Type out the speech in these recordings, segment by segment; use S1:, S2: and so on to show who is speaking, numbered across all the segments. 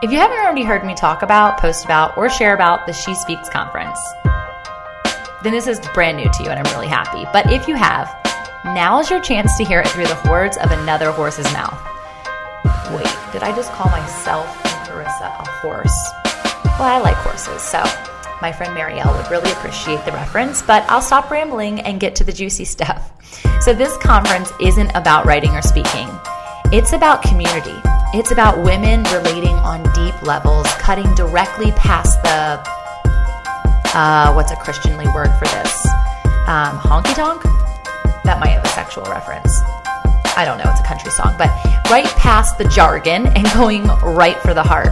S1: If you haven't already heard me talk about, post about, or share about the She Speaks conference, then this is brand new to you and I'm really happy. But if you have, now is your chance to hear it through the words of another horse's mouth. Wait, did I just call myself and Karissa a horse? Well, I like horses, so my friend Marielle would really appreciate the reference, but I'll stop rambling and get to the juicy stuff. So, this conference isn't about writing or speaking, it's about community. It's about women relating on deep levels, cutting directly past the uh, what's a Christianly word for this? Um, honky tonk? That might have a sexual reference. I don't know, it's a country song, but right past the jargon and going right for the heart.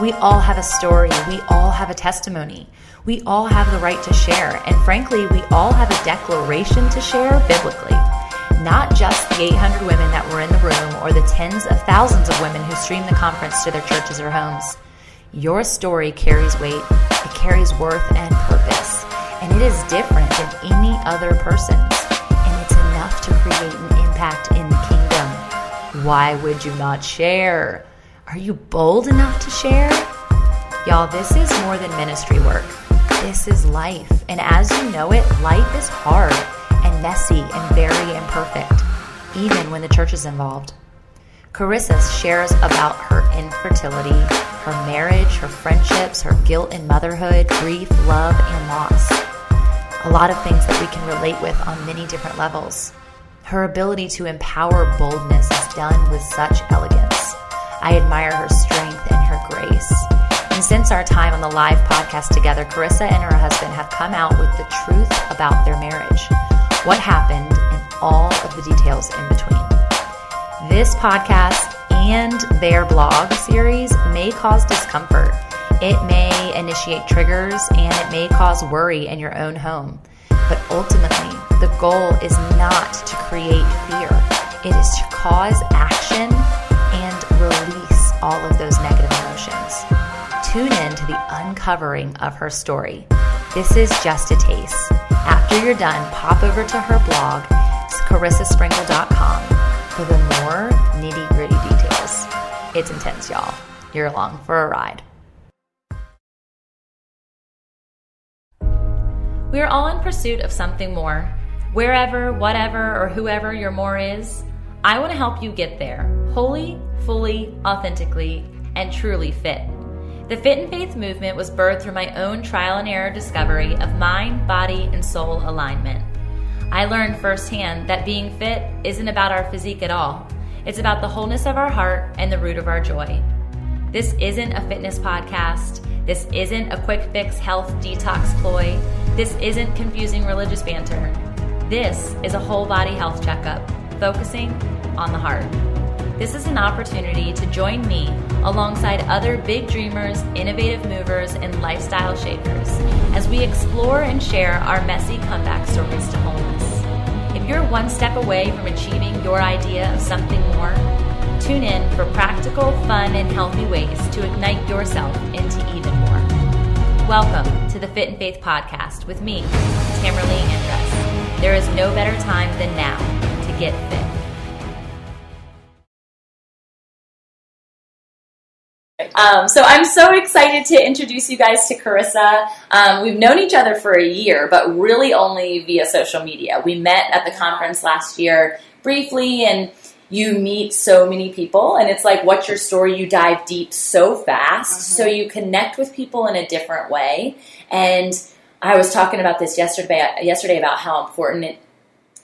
S1: We all have a story, we all have a testimony, we all have the right to share, and frankly, we all have a declaration to share biblically not just the 800 women that were in the room or the tens of thousands of women who streamed the conference to their churches or homes. Your story carries weight, it carries worth and purpose, and it is different than any other person's, and it's enough to create an impact in the kingdom. Why would you not share? Are you bold enough to share? Y'all, this is more than ministry work. This is life. And as you know it, life is hard and messy and very imperfect, even when the church is involved. Karissa shares about her infertility, her marriage, her friendships, her guilt in motherhood, grief, love, and loss. A lot of things that we can relate with on many different levels. Her ability to empower boldness is done with such elegance. I admire her strength and her grace. And since our time on the live podcast together, Karissa and her husband have come out with the truth about their marriage what happened, and all of the details in between. This podcast and their blog series may cause discomfort. It may initiate triggers and it may cause worry in your own home. But ultimately, the goal is not to create fear, it is to cause action and release all of those negative emotions. Tune in to the uncovering of her story. This is just a taste. After you're done, pop over to her blog, karissasprinkle.com, for the more nitty gritty details. It's intense, y'all. You're along for a ride. We are all in pursuit of something more. Wherever, whatever, or whoever your more is, I want to help you get there, wholly, fully, authentically, and truly fit. The Fit and Faith movement was birthed through my own trial and error discovery of mind, body, and soul alignment. I learned firsthand that being fit isn't about our physique at all. It's about the wholeness of our heart and the root of our joy. This isn't a fitness podcast. This isn't a quick fix health detox ploy. This isn't confusing religious banter. This is a whole body health checkup focusing on the heart. This is an opportunity to join me alongside other big dreamers, innovative movers, and lifestyle shapers as we explore and share our messy comeback stories to wholeness. If you're one step away from achieving your idea of something more, tune in for practical, fun, and healthy ways to ignite yourself into even more. Welcome to the Fit and Faith podcast with me, Tamerlee Andress. There is no better time than now to get fit. Um, so I'm so excited to introduce you guys to Karissa. Um, we've known each other for a year, but really only via social media. We met at the conference last year briefly, and you meet so many people, and it's like, what's your story? You dive deep so fast, mm-hmm. so you connect with people in a different way. And I was talking about this yesterday. Yesterday about how important it,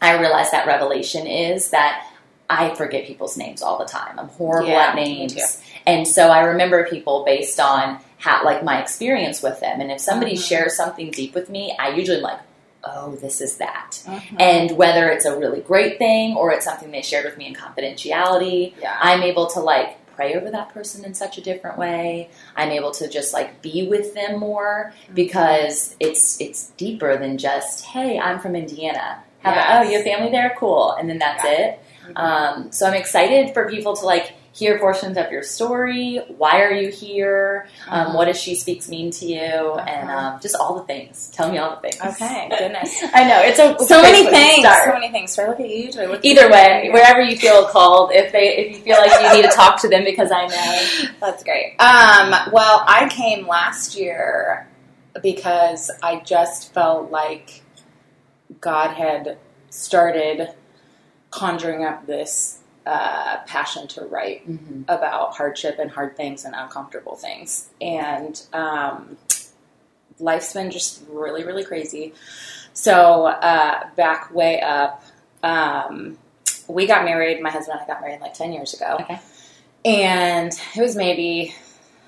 S1: I realized that revelation is that I forget people's names all the time. I'm horrible yeah, at names. And so I remember people based on how, like my experience with them. And if somebody mm-hmm. shares something deep with me, I usually am like, oh, this is that. Mm-hmm. And whether it's a really great thing or it's something they shared with me in confidentiality, yeah. I'm able to like pray over that person in such a different way. I'm able to just like be with them more mm-hmm. because it's it's deeper than just, hey, I'm from Indiana. How yes. about, oh, you have family there? Cool. And then that's yeah. it. Mm-hmm. Um, so I'm excited for people to like hear portions of your story. Why are you here? Um,
S2: Uh-huh.
S1: what does She Speaks mean to you? And um, just all the things. Tell me all the things.
S2: Okay, goodness.
S1: I know it's a
S2: so many
S1: great place to
S2: things. So many things. Do I look at you? Do I look at
S1: Either
S2: you?
S1: way, wherever you feel called, if they if you feel like you need to talk to them because I know.
S2: That's great. Um, well, I came last year because I just felt like God had started conjuring up this uh, passion to write
S1: Mm-hmm.
S2: about hardship and hard things and uncomfortable things. And um, life's been just really, really crazy. So, uh, back way up, um, we got married. My husband and I got married like 10 years ago.
S1: Okay.
S2: And it was maybe,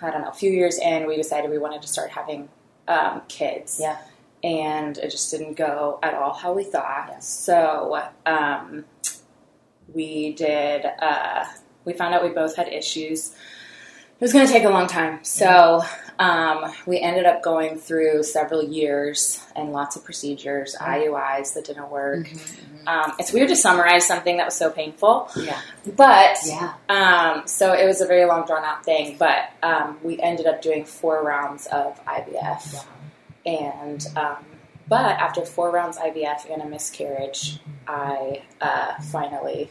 S2: I don't know, a few years in, we decided we wanted to start having um, kids.
S1: Yeah.
S2: And it just didn't go at all how we thought. So um, we did, uh, we found out we both had issues. It was going to take a long time. So um, we ended up going through several years and lots of procedures, IUIs that didn't work. Um, it's weird to summarize something that was so painful,
S1: Yeah.
S2: but
S1: Yeah.
S2: um, so it was a very long drawn out thing, but um, we ended up doing four rounds of IVF, and um, but after four rounds IVF and a miscarriage, I uh, finally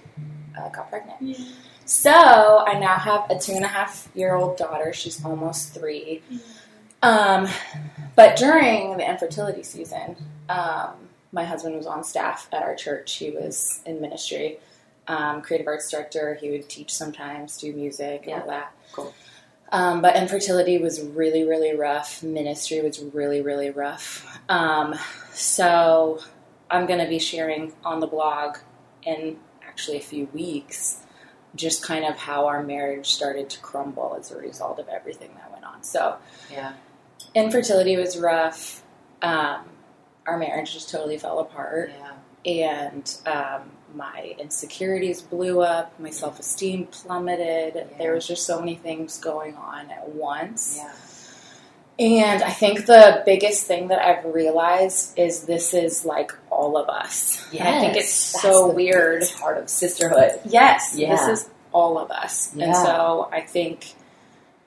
S2: uh, got pregnant. So I now have a two and a half year old daughter. She's almost three. Um, but during the infertility season, um, my husband was on staff at our church. He was in ministry, um, creative arts director. He would teach sometimes, do music,
S1: Yeah.
S2: all that.
S1: Cool.
S2: Um, but infertility was really, really rough. Ministry was really, really rough. Um, so I'm going to be sharing on the blog in actually a few weeks just kind of how our marriage started to crumble as a result of everything that went on. So
S1: Yeah.
S2: infertility was rough. Um, our marriage just totally fell apart
S1: Yeah.
S2: and um, my insecurities blew up, my mm-hmm. self esteem plummeted.
S1: Yeah.
S2: There was just so many things going on at once.
S1: Yeah.
S2: And I think the biggest thing that I've realized is this is like all of us. And I think it's
S1: That's
S2: so weird.
S1: part of sisterhood.
S2: Yes,
S1: Yeah.
S2: this is all of us.
S1: Yeah.
S2: And so I think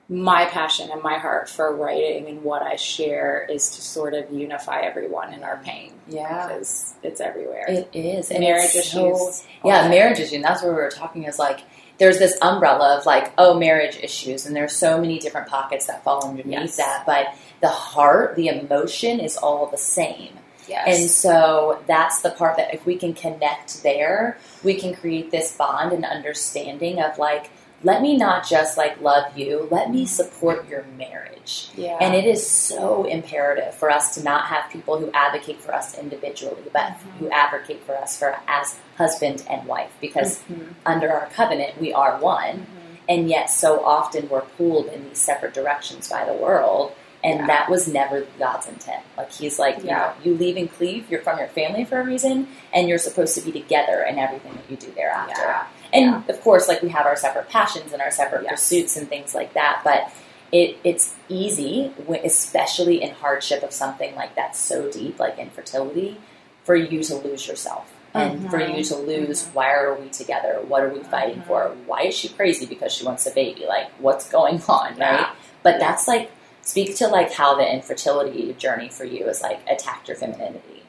S2: my passion and my heart for writing and what I share is to sort of unify everyone in our pain
S1: Yeah.
S2: because it's everywhere.
S1: It is. And
S2: marriage
S1: it's so-
S2: issues.
S1: Yeah, marriage issues. And that's what we were talking is like there's this umbrella of like, oh, marriage issues, and there's so many different pockets that fall underneath
S2: Yes.
S1: that. But the heart, the emotion is all the same.
S2: Yes.
S1: And so that's the part that if we can connect there, we can create this bond and understanding of like, let me not just like love you, let me support your marriage.
S2: yeah.
S1: And it is so imperative for us to not have people who advocate for us individually, but
S2: Mhm.
S1: who advocate for us for as husband and wife, because
S2: Mhm.
S1: under our covenant we are one,
S2: Mhm.
S1: and yet so often we're pulled in these separate directions by the world. And
S2: Yeah.
S1: that was never God's intent. Like He's like, you know, you leave and cleave. You're from your family for a reason, and you're supposed to be together in everything that you do thereafter.
S2: Yeah.
S1: And of course, like we have our separate passions and our separate
S2: Yes.
S1: pursuits and things like that. But it, it's easy, especially in hardship of something like that so deep, like infertility, for you to lose yourself. And for
S2: Mhm.
S1: you to lose, why are we together? What are we fighting
S2: Mhm.
S1: for? Why is she crazy because she wants a baby? Like, what's going on,
S2: Yeah.
S1: right? But
S2: Yeah.
S1: that's like, speak to like how the infertility journey for you is like attacked your femininity.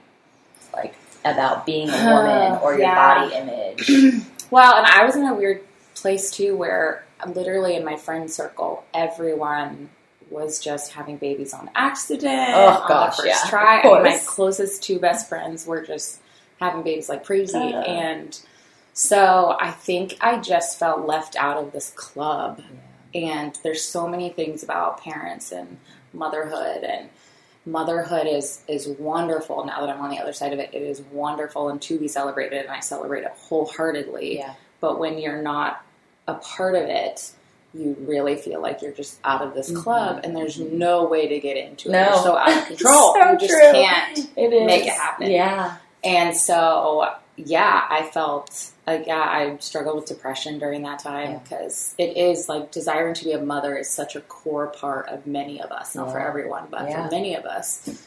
S1: Like, about being a woman or your
S2: Yeah.
S1: body image.
S2: Well, and I was in a weird place too where literally in my friend circle, everyone was just having babies on accident
S1: Oh,
S2: on
S1: gosh,
S2: the first
S1: yeah,
S2: try. And my closest two best friends were just having babies like crazy.
S1: Uh.
S2: and so I think I just felt left out of this club. And there's so many things about parents and motherhood and motherhood is is wonderful now that I'm on the other side of it. It is wonderful and to be celebrated and I celebrate it wholeheartedly.
S1: Yeah.
S2: But when you're not a part of it, you really feel like you're just out of this mm-hmm. club and there's mm-hmm. no way to get into it.
S1: No.
S2: You're so out of control.
S1: So
S2: you just
S1: true.
S2: can't
S1: It is.
S2: make it happen.
S1: Yeah.
S2: And so, yeah, I felt like, yeah, I struggled with depression during that time
S1: Yeah.
S2: because it is like desiring to be a mother is such a core part of many of us, not for everyone, but
S1: Yeah.
S2: for many of us.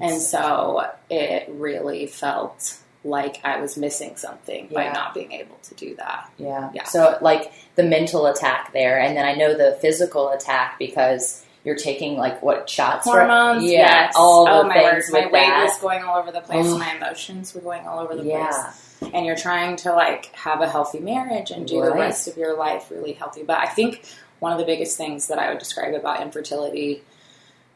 S2: And so it really felt like I was missing something by not being able to do that.
S1: Yeah.
S2: Yeah.
S1: So like the mental attack there, and then I know the physical attack because you're taking like what shots for-
S2: Hormones,
S1: yeah,
S2: yes.
S1: all the
S2: oh my word,
S1: things
S2: my weight
S1: that.
S2: was going all over the place. My emotions were going all over the
S1: yeah,
S2: place. And you're trying to like have a healthy marriage and do the rest of your life really healthy. But I think one of the biggest things that I would describe about infertility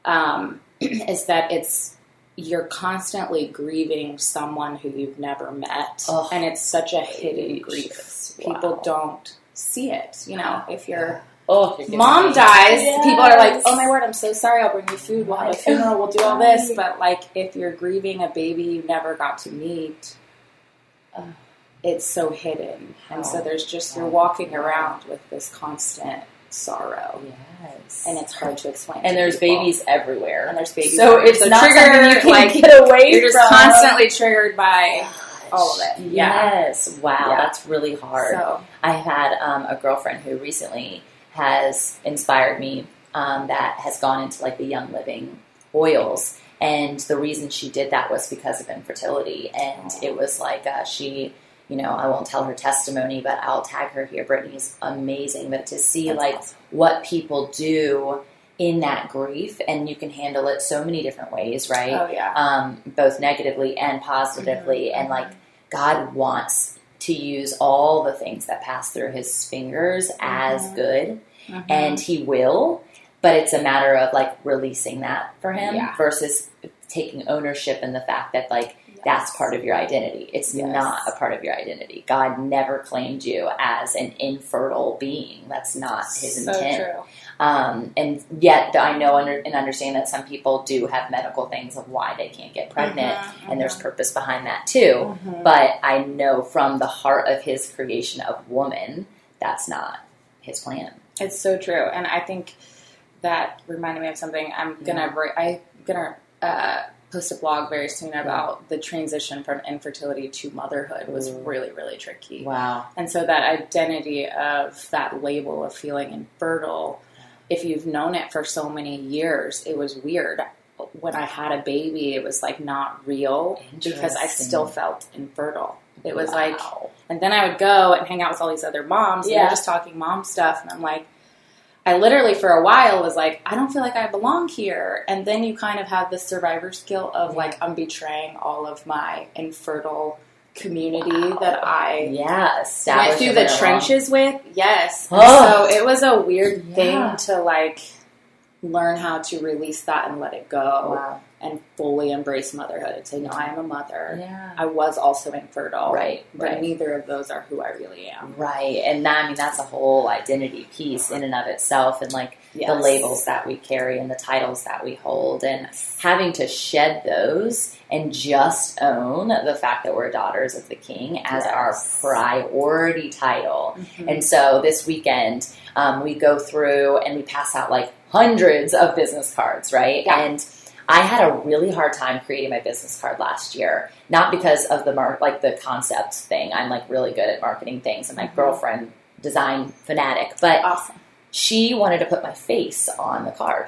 S2: um, is that it's you're constantly grieving someone who you've never met, and it's such a hidden grief.
S1: Gracious.
S2: People don't see it. You know, if you're
S1: Oh,
S2: mom
S1: me-
S2: dies, people are like, "Oh my word, I'm so sorry. I'll bring you food. We'll have a funeral. We'll do all this." But like, if you're grieving a baby you never got to meet,
S1: Ugh.
S2: it's so hidden, and so there's just you're walking around with this constant sorrow,
S1: Yes.
S2: and it's hard to explain.
S1: and
S2: to
S1: there's
S2: people.
S1: babies everywhere.
S2: and there's babies.
S1: so
S2: everywhere.
S1: it's not something you can
S2: like
S1: get away
S2: you're just
S1: from.
S2: constantly triggered by all of it. Yeah.
S1: Yes. Wow,
S2: Yeah.
S1: that's really hard.
S2: So
S1: I had um, a girlfriend who recently has inspired me um, that has gone into like the Young Living oils. And the reason she did that was because of infertility. And it was like uh, she, you know, I won't tell her testimony, but I'll tag her here. Brittany's amazing. But to see
S2: that's
S1: like
S2: awesome.
S1: what people do in that grief, and you can handle it so many different ways, right?
S2: oh yeah,
S1: um, both negatively and positively.
S2: Mhm.
S1: And like God wants to use all the things that pass through His fingers as
S2: Mhm.
S1: good,
S2: Mhm.
S1: and He will. But it's a matter of like releasing that for Him
S2: Yeah.
S1: versus taking ownership in the fact that like that's part of your identity. It's
S2: Yes.
S1: not a part of your identity. God never claimed you as an infertile being. That's not His
S2: so
S1: intent.
S2: true.
S1: Um, and yet, I know under, and understand that some people do have medical things of why they can't get pregnant,
S2: Mhm,
S1: and there's
S2: mhm.
S1: purpose behind that too.
S2: Mhm.
S1: But I know from the heart of His creation of woman, that's not His plan.
S2: It's so true, and I think that reminded me of something. I'm gonna write. I'm gonna uh, post a blog very soon about the transition from infertility to motherhood was really really tricky,
S1: Wow.
S2: and so that identity of that label of feeling infertile, if you've known it for so many years, it was weird. When I had a baby, it was like not real because I still felt infertile. It was like and then I would go and hang out with all these other moms, and
S1: Yeah.
S2: they're just talking mom stuff, and I'm like, I literally for a while was like, I don't feel like I belong here. And then you kind of have this survivor skill of like, I'm betraying all of my infertile community
S1: Wow.
S2: that I
S1: yeah,
S2: went through the trenches with. Yes.
S1: Oh.
S2: So it was a weird
S1: Yeah.
S2: thing to like learn how to release that and let it go.
S1: Wow.
S2: and fully embrace motherhood and say, no, I am a mother.
S1: Yeah.
S2: I was also infertile.
S1: Right,
S2: But
S1: right.
S2: neither of those are who I really am.
S1: Right, and that, I mean that's a whole identity piece in and of itself, and like the labels that we carry and the titles that we hold, and having to shed those and just own the fact that we're daughters of the King as our priority title.
S2: Mhm.
S1: And so this weekend, um, we go through and we pass out like hundreds of business cards, right?
S2: Yeah.
S1: And I had a really hard time creating my business card last year, not because of the mar- like the concept thing. I'm like really good at marketing things, and my
S2: Mhm.
S1: girlfriend design fanatic, but
S2: Awesome.
S1: She wanted to put my face on the card.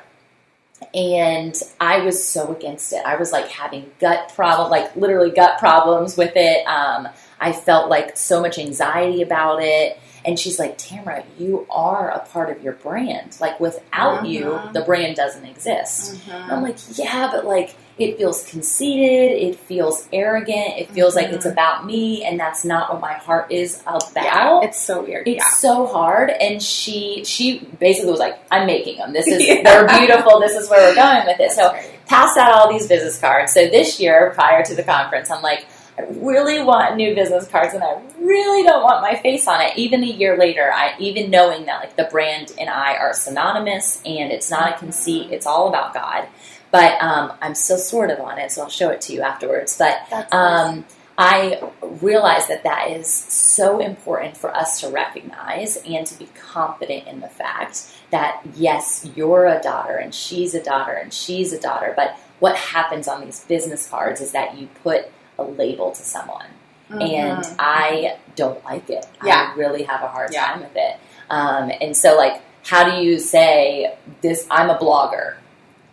S1: And I was so against it. I was like having gut problem, like literally gut problems with it. Um, I felt like so much anxiety about it. And she's like, Tamara, you are a part of your brand. Like without you,
S2: Mhm.
S1: the brand doesn't exist.
S2: Mm-hmm.
S1: I'm like, yeah, but like it feels conceited, it feels arrogant, it feels like it's
S2: Mhm.
S1: about me, and that's not what my heart is about.
S2: Yeah, it's so weird.
S1: It's
S2: yeah.
S1: so hard, and she she basically was like, "I'm making them. This is
S2: Yeah.
S1: they're beautiful. This is where we're going with it."
S2: That's
S1: so pass out all these business cards. So this year, prior to the conference, I'm like, I really want new business cards, and I really don't want my face on it. Even a year later, I even knowing that like the brand and I are synonymous, and it's not a conceit. It's all about God. But um, I'm still sort of on it, so I'll show it to you afterwards. But um, I realize that that is so important for us to recognize and to be confident in the fact that yes, you're a daughter and she's a daughter and she's a daughter. But what happens on these business cards is that you put a label to someone. And
S2: Mhm.
S1: I don't like it.
S2: Yeah.
S1: I really have a hard
S2: Yeah.
S1: time with it. Um, and so, like, how do you say this? I'm a blogger.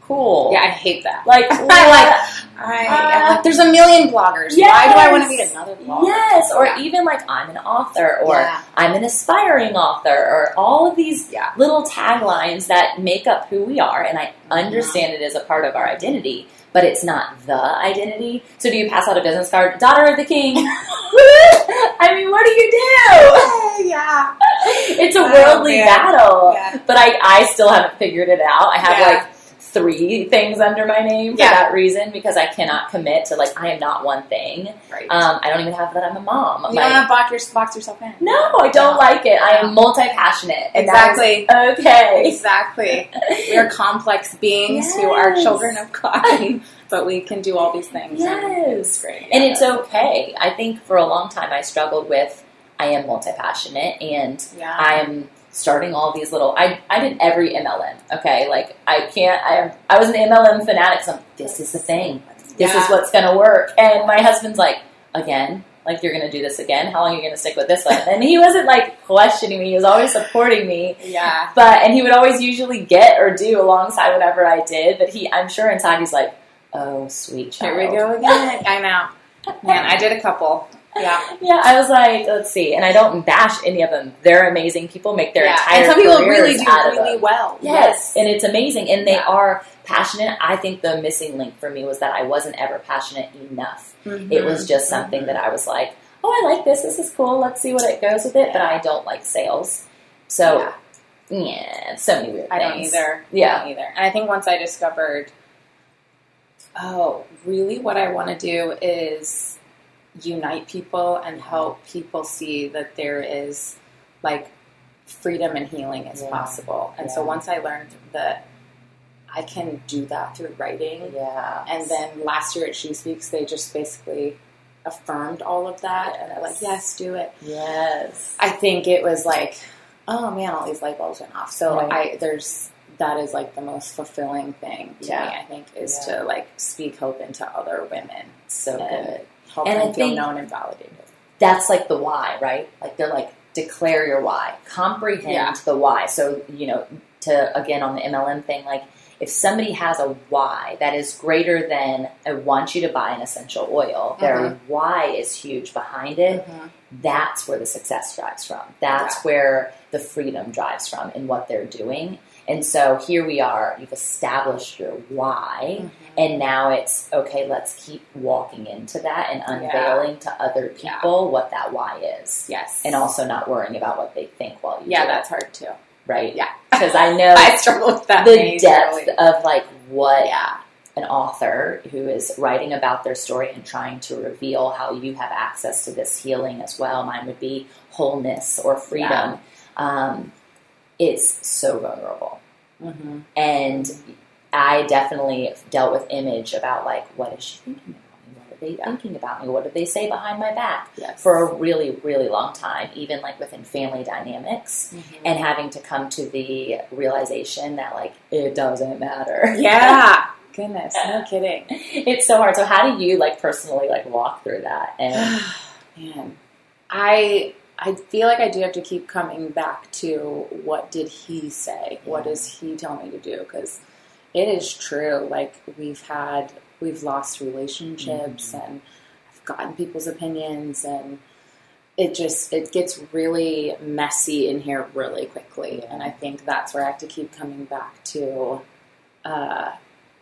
S1: Cool.
S2: Yeah, I hate that.
S1: Like,
S2: I like. I, uh, like, there's a million bloggers. Why do I want to be another blogger?
S1: Yes, or
S2: Yeah.
S1: even like I'm an author, or
S2: Yeah.
S1: I'm an aspiring author, or all of these
S2: Yeah.
S1: little taglines that make up who we are. And I understand it is a part of our identity, but it's not the identity. So, do you pass out a business card, daughter of the king? I mean, what do you do?
S2: yeah.
S1: It's a
S2: Oh,
S1: worldly
S2: man.
S1: battle, but I, I still haven't figured it out. I have like three things under my name for
S2: Yeah.
S1: that reason because I cannot commit to like I am not one thing.
S2: Right.
S1: Um, I don't even have that I'm a mom.
S2: you
S1: My-
S2: don't box, your, box yourself in.
S1: no, I don't
S2: No.
S1: like it. I am multi passionate.
S2: Exactly.
S1: Okay.
S2: Exactly. We are complex beings who are children of God, but we can do all these things. and
S1: Yes. And
S2: Yeah,
S1: it's okay. I think for a long time I struggled with I am multi passionate and
S2: Yeah.
S1: I'm starting all these little. I, I did every MLM. Okay, like I can't. I I was an MLM fanatic. So I'm, this is the thing. This
S2: Yeah.
S1: is what's going to work. And my husband's like, again, like you're going to do this again. How long are you going to stick with this one? And he wasn't like questioning me. He was always supporting me.
S2: Yeah.
S1: But and he would always usually get or do alongside whatever I did. But he, I'm sure inside he's like, oh sweet child.
S2: Here we go again. I know. Man, I did a couple. Yeah.
S1: Yeah, I was like, let's see, and I don't bash any of them. They're amazing people. Make their
S2: yeah.
S1: entire
S2: And some people really do really well.
S1: Yes, and it's amazing, and they
S2: Yeah.
S1: are passionate. I think the missing link for me was that I wasn't ever passionate enough.
S2: Mhm.
S1: It was just something that I was like, oh, I like this. This is cool. Let's see what it goes with it. But I don't like sales, so
S2: Yeah.
S1: yeah, so many weird things.
S2: I don't either.
S1: Yeah.
S2: I don't either. And I think once I discovered, oh, really, what I want to do is unite people and help people see that there is like freedom and healing is
S1: Yeah.
S2: possible. And so once I learned that I can do that through writing,
S1: Yeah,
S2: and then last year at She Speaks, they just basically affirmed all of that, and they're like,
S1: Yes.
S2: "Yes, do it."
S1: yes,
S2: I think it was like, oh man, all these light bulbs went off. So
S1: Right.
S2: I there's that is like the most fulfilling thing to
S1: Yeah.
S2: me. I think is
S1: Yeah.
S2: to like speak hope into other women,
S1: so good.
S2: Help
S1: And
S2: them
S1: I
S2: feel
S1: think-
S2: known and validated.
S1: that's like the why, right? Like they're like declare your why, comprehend
S2: Yeah.
S1: the why. So you know, to again on the MLM thing, like if somebody has a why that is greater than I want you to buy an essential oil, their
S2: Mhm.
S1: why is huge behind it. That's where the success drives from. That's where the freedom drives from in what they're doing. And so here we are. You've established your why. And now it's okay, let's keep walking into that and unveiling to other
S2: Yeah.
S1: people what that why is.
S2: Yes,
S1: And also not worrying about what they think while you
S2: yeah,
S1: do
S2: that's hard too.
S1: Right?
S2: Yeah,
S1: Because I know
S2: I struggle with that
S1: the depth of like what
S2: Yeah,
S1: an author who is writing about their story and trying to reveal how you have access to this healing as well. Mine would be wholeness or freedom. Um, it's so vulnerable.
S2: hmm
S1: And I definitely dealt with image about like, what is she thinking about me? What are they
S2: Yeah.
S1: thinking about me? What did they say behind my back?
S2: yes,
S1: For a really, really long time, even like within family dynamics,
S2: Mhm.
S1: and having to come to the realization that like it doesn't matter.
S2: yeah, goodness, no kidding.
S1: it's so hard. So how do you like personally like walk through that? And
S2: Man, I I feel like I do have to keep coming back to what did he say? What does he tell me to do? Because it is true. Like we've had, we've lost relationships, and I've gotten people's opinions, and it just it gets really messy in here really quickly. And I think that's where I have to keep coming back to. Uh,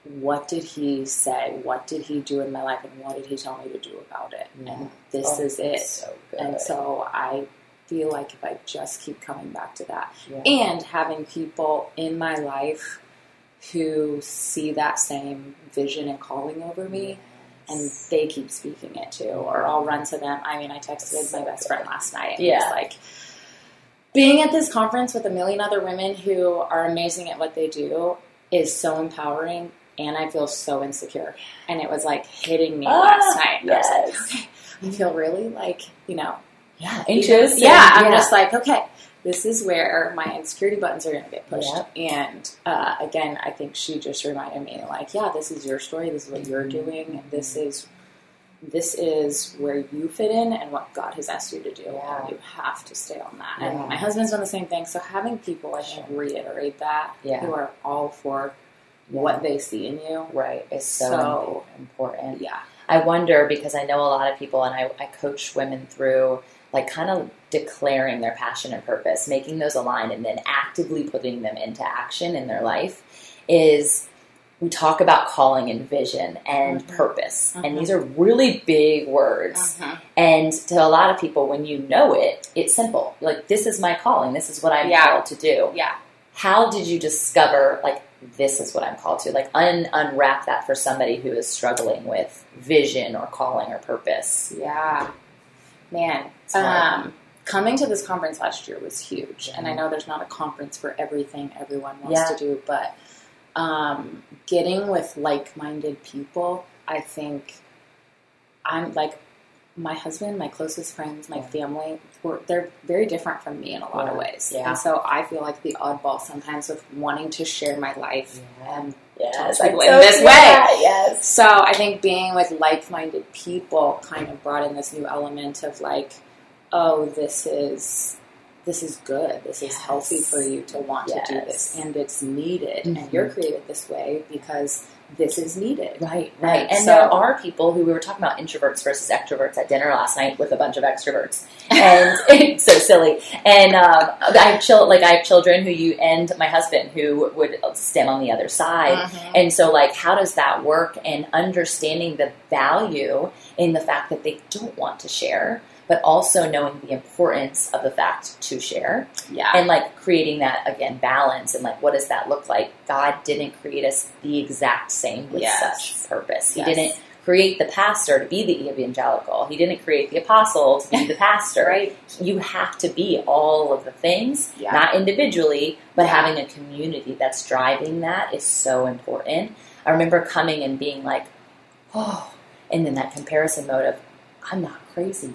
S2: what did he say? What did he do in my life, and what did he tell me to do about it?
S1: Yeah.
S2: And this
S1: Oh,
S2: is it.
S1: so.
S2: And so I feel like if I just keep coming back to that
S1: Yeah.
S2: and having people in my life who see that same vision and calling over me and they keep speaking it too, or I'll run to them. I mean, I texted my best friend last night and
S1: Yeah.
S2: like, being at this conference with a million other women who are amazing at what they do is so empowering. And I feel so insecure. And it was like hitting me
S1: Ah,
S2: last night. And I was like,
S1: yes.
S2: okay, I feel really like, you know,
S1: yeah, anxious.
S2: yeah,
S1: and-
S2: I'm just like, okay, this is where my insecurity buttons are going to get pushed.
S1: Yep.
S2: And uh, again, I think she just reminded me, like, yeah, this is your story. This is what you're
S1: Mm-hmm.
S2: doing. This is this is where you fit in and what God has asked you to do.
S1: Yeah.
S2: And you have to stay on that.
S1: Yeah.
S2: And my husband's done the same thing. So having people, I think, reiterate that
S1: Yeah.
S2: who are all for what they see in you.
S1: Right. It's so,
S2: So-
S1: important.
S2: Yeah.
S1: I wonder because I know a lot of people, and I, I coach women through like kind of declaring their passion and purpose, making those align, and then actively putting them into action in their life. Is we talk about calling and vision and
S2: Mhm.
S1: purpose,
S2: Mhm.
S1: and these are really big words. And to a lot of people, when you know it, it's simple. Like this is my calling. This is what I'm
S2: Yeah.
S1: called to do.
S2: Yeah.
S1: How did you discover like this is what I'm called to? Like un- unwrap that for somebody who is struggling with vision or calling or purpose.
S2: Yeah. Man. Um, coming to this conference last year was huge. And I know there's not a conference for everything everyone wants
S1: Yeah.
S2: to do, but um, getting with like minded people, I think I'm like my husband, my closest friends, my
S1: Yeah.
S2: family, we're, they're very different from me in a lot of ways.
S1: Yeah.
S2: And so I feel like the oddball sometimes with wanting to share my life
S1: Yeah.
S2: and
S1: Yes,
S2: people
S1: I
S2: in this way.
S1: Yes.
S2: So I think being with like-minded people kind of brought in this new element of like, oh, this is this is good. This is healthy for you to want to do this, and it's needed.
S1: Mhm.
S2: And you're created this way because this is needed.
S1: Right, right.
S2: And so-
S1: there are people who we were talking about introverts versus extroverts at dinner last night with a bunch of extroverts, and it's so silly. And um, I have chil- like I have children who you and my husband who would stand on the other side.
S2: Mhm.
S1: And so, like, how does that work? And understanding the value in the fact that they don't want to share, but also knowing the importance of the fact to share
S2: Yeah.
S1: and like creating that again balance and like what does that look like god didn't create us the exact same with
S2: Yes.
S1: such purpose he
S2: Yes.
S1: didn't create the pastor to be the evangelical he didn't create the apostle to be the pastor
S2: right.
S1: you have to be all of the things
S2: Yeah.
S1: not individually but
S2: Yeah.
S1: having a community that's driving that is so important i remember coming and being like oh and then that comparison mode of i'm not crazy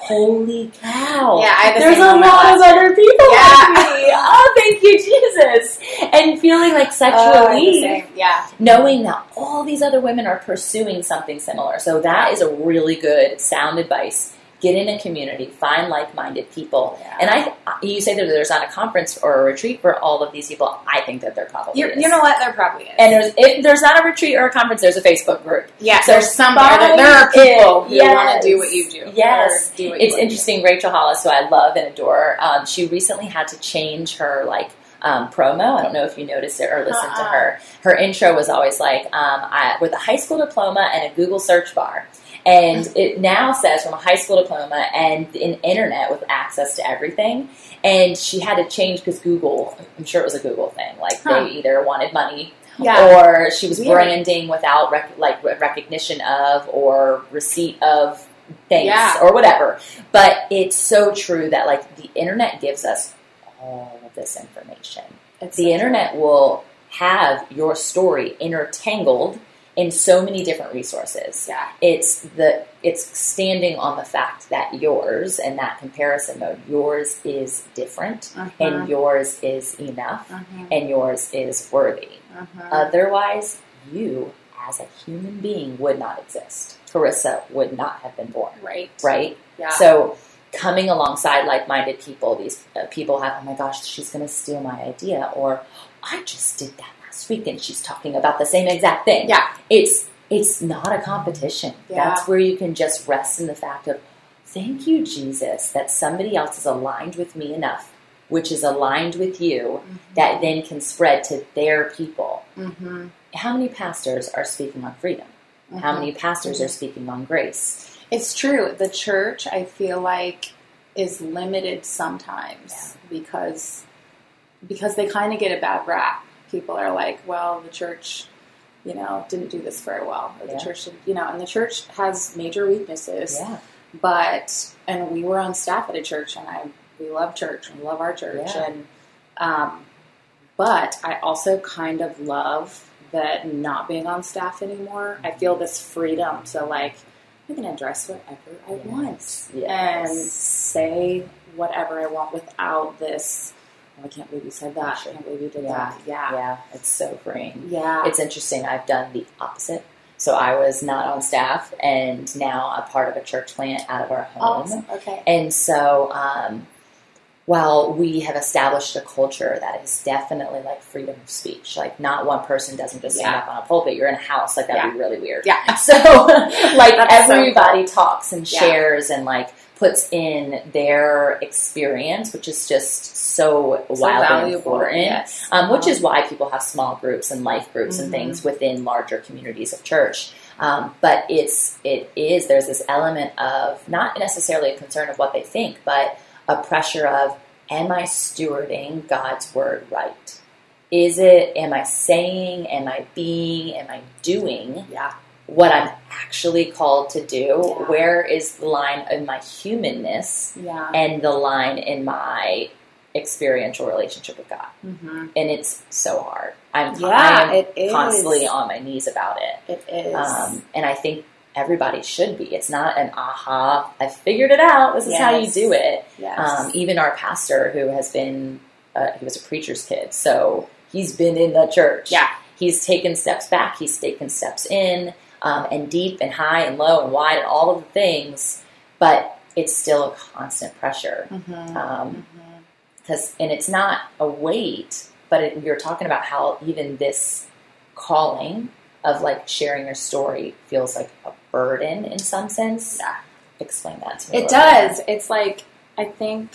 S1: holy cow
S2: Yeah, the
S1: there's a lot of other people
S2: Yeah.
S1: like me. Oh, thank you, Jesus. And feeling like such
S2: Oh, I had the
S1: relief,
S2: Yeah.
S1: knowing that all these other women are pursuing something similar. So that is a really good sound advice. Get in a community, find like-minded people.
S2: Yeah.
S1: And I, you say that there's not a conference or a retreat for all of these people. I think that there probably
S2: You,
S1: is.
S2: you know what? There probably is.
S1: and there's if there's not a retreat or a conference, there's a Facebook group.
S2: yeah,
S1: so
S2: there's some
S1: find
S2: there, there are people
S1: it.
S2: who
S1: Yes.
S2: want to do what you do.
S1: Yes.
S2: Do what
S1: It's
S2: wanna do.
S1: interesting. Rachel Hollis, who I love and adore, um, she recently had to change her like um, promo. I don't know if you noticed it or listened to
S2: Uh-uh.
S1: her. Her intro was always like, um, I, with a high school diploma and a Google search bar. And it now says from a high school diploma and an internet with access to everything. And she had to change because Google, I'm sure it was a Google thing. Like
S2: Huh.
S1: they either wanted money
S2: Yeah.
S1: or she was
S2: Weird.
S1: branding without rec- like recognition of or receipt of things
S2: Yeah.
S1: or whatever. But it's so true that like the internet gives us all of this information.
S2: It's
S1: The
S2: so
S1: internet will have your story intertangled in so many different resources.
S2: Yeah.
S1: It's the it's standing on the fact that yours and that comparison mode, yours is different
S2: Mhm.
S1: and yours is enough
S2: Mhm.
S1: and yours is worthy.
S2: Mhm.
S1: Otherwise, you as a human being would not exist. Karissa would not have been born,
S2: right.
S1: right?
S2: Yeah.
S1: So, coming alongside like-minded people, these uh, people have, oh my gosh, she's going to steal my idea, or I just did that last week, and she's talking about the same exact thing.
S2: yeah.
S1: It's it's not a competition.
S2: Yeah.
S1: That's where you can just rest in the fact of, thank you, Jesus, that somebody else is aligned with me enough, which is aligned with you, that then can spread to their people.
S2: Mm-hmm.
S1: How many pastors are speaking on freedom? How many pastors are speaking on grace?
S2: It's true. The church, I feel like, is limited sometimes because because they kind of get a bad rap. People are like, "Well, the church, you know, didn't do this very well, or the church, did, you know," and the church has major weaknesses.
S1: Yeah.
S2: But and we were on staff at a church, and I we love church, we love our church,
S1: Yeah.
S2: and um, but I also kind of love that not being on staff anymore. I feel this freedom to like I can address whatever I want
S1: Yes.
S2: and say whatever I want without this. Oh, I can't believe you said that. I can't believe you did
S1: Yeah.
S2: that. Yeah,
S1: Yeah, it's so freeing.
S2: yeah.
S1: It's interesting. I've done the opposite. So I was not on staff and now a part of a church plant out of our home.
S2: awesome. Okay.
S1: And so um, well, we have established a culture that is definitely like freedom of speech. Like, not one person doesn't just stand
S2: Yeah.
S1: up on a pulpit. You're in a house, like that'd be really weird.
S2: Yeah.
S1: So, like,
S2: That's so
S1: everybody talks and
S2: Yeah.
S1: shares and like puts in their experience, which is just so,
S2: So
S1: wildly
S2: valuable.
S1: important.
S2: Yes.
S1: Um, which is why people have small groups and life groups and
S2: Mhm.
S1: things within larger communities of church. Um, but it's it is there's this element of not necessarily a concern of what they think, but a pressure of am I stewarding God's word right? Is it am I saying, am I being, am I doing
S2: yeah.
S1: What I'm actually called to do?
S2: Yeah.
S1: Where is the line in my humanness
S2: Yeah.
S1: and the line in my experiential relationship with God?
S2: hmm
S1: And it's so hard. I'm,
S2: Yeah,
S1: I am
S2: it is.
S1: constantly on my knees about it.
S2: It is.
S1: Um, and I think everybody should be. It's not an aha, I figured it out. This is how you do it.
S2: yes.
S1: Um, even our pastor, who has been, uh, he was a preacher's kid, so he's been in the church.
S2: yeah.
S1: He's taken steps back, he's taken steps in, um, and deep and high and low and wide and all of the things, but it's still a constant pressure.
S2: Mm-hmm.
S1: Um, because and it's not a weight, but it, you're talking about how even this calling of like sharing your story feels like a burden in some sense.
S2: Yeah.
S1: Explain that to me.
S2: It does. It's like I think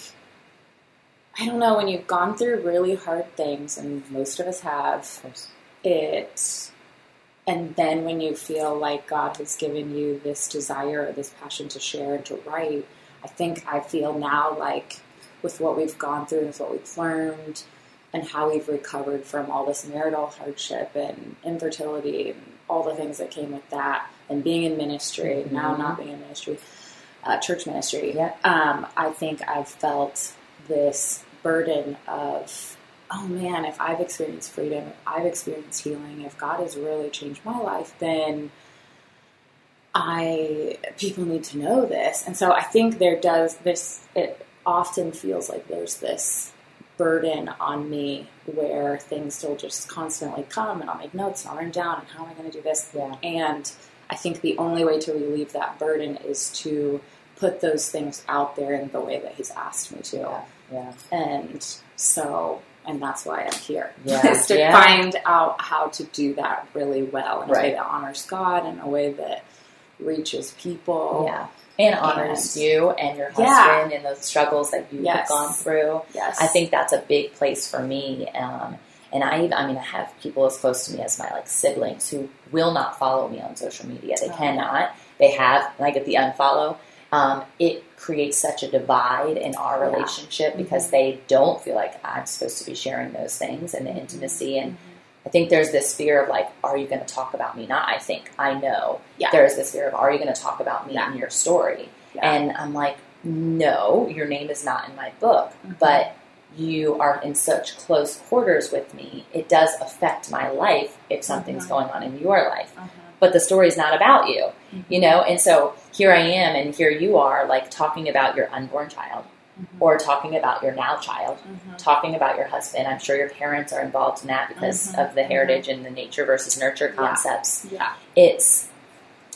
S2: I don't know when you've gone through really hard things, and most of us have.
S1: bit.
S2: It, and then when you feel like God has given you this desire or this passion to share and to write, I think I feel now like with what we've gone through and what we've learned and how we've recovered from all this marital hardship and infertility and all the things that came with that and being in ministry now
S1: Mhm.
S2: not being in ministry uh, church ministry
S1: Yeah.
S2: um, i think i've felt this burden of oh man if i've experienced freedom if i've experienced healing if god has really changed my life then i people need to know this and so i think there does this it often feels like there's this burden on me where things will just constantly come and I'll make notes and I'll write down and how am I going to do this?
S1: Yeah.
S2: And I think the only way to relieve that burden is to put those things out there in the way that he's asked me to.
S1: Yeah. Yeah.
S2: And so, and that's why I'm here.
S1: Yeah.
S2: is to
S1: Yeah.
S2: find out how to do that really well in a way that honors God, in a way that reaches people.
S1: Yeah. And honors
S2: And-
S1: you and your
S2: Yeah.
S1: husband and those struggles that you have
S2: Yes.
S1: gone through.
S2: Yes.
S1: I think that's a big place for me. Um, and I, I mean, I have people as close to me as my like siblings who will not follow me on social media. They
S2: Oh.
S1: cannot. They have, and I get the unfollow. Um, it creates such a divide in our
S2: Yeah.
S1: relationship because
S2: Mhm.
S1: they don't feel like I'm supposed to be sharing those things and the intimacy. And
S2: Mm-hmm.
S1: I think there's this fear of like, are you going to talk about me? Not I think, I know.
S2: Yeah.
S1: There's this fear of, are you going to talk about me
S2: Yeah.
S1: in your story? And I'm like, no, your name is not in my book,
S2: Mhm.
S1: but you are in such close quarters with me. It does affect my life if something's
S2: Mhm.
S1: going on in your life. But the story's not about you,
S2: Mhm.
S1: you know? And so here I am, and here you are, like talking about your unborn child
S2: Mhm.
S1: or talking about your now child,
S2: Mhm.
S1: talking about your husband. I'm sure your parents are involved in that because
S2: Mhm.
S1: of the heritage and the nature versus nurture
S2: Yeah.
S1: concepts.
S2: Yeah.
S1: It's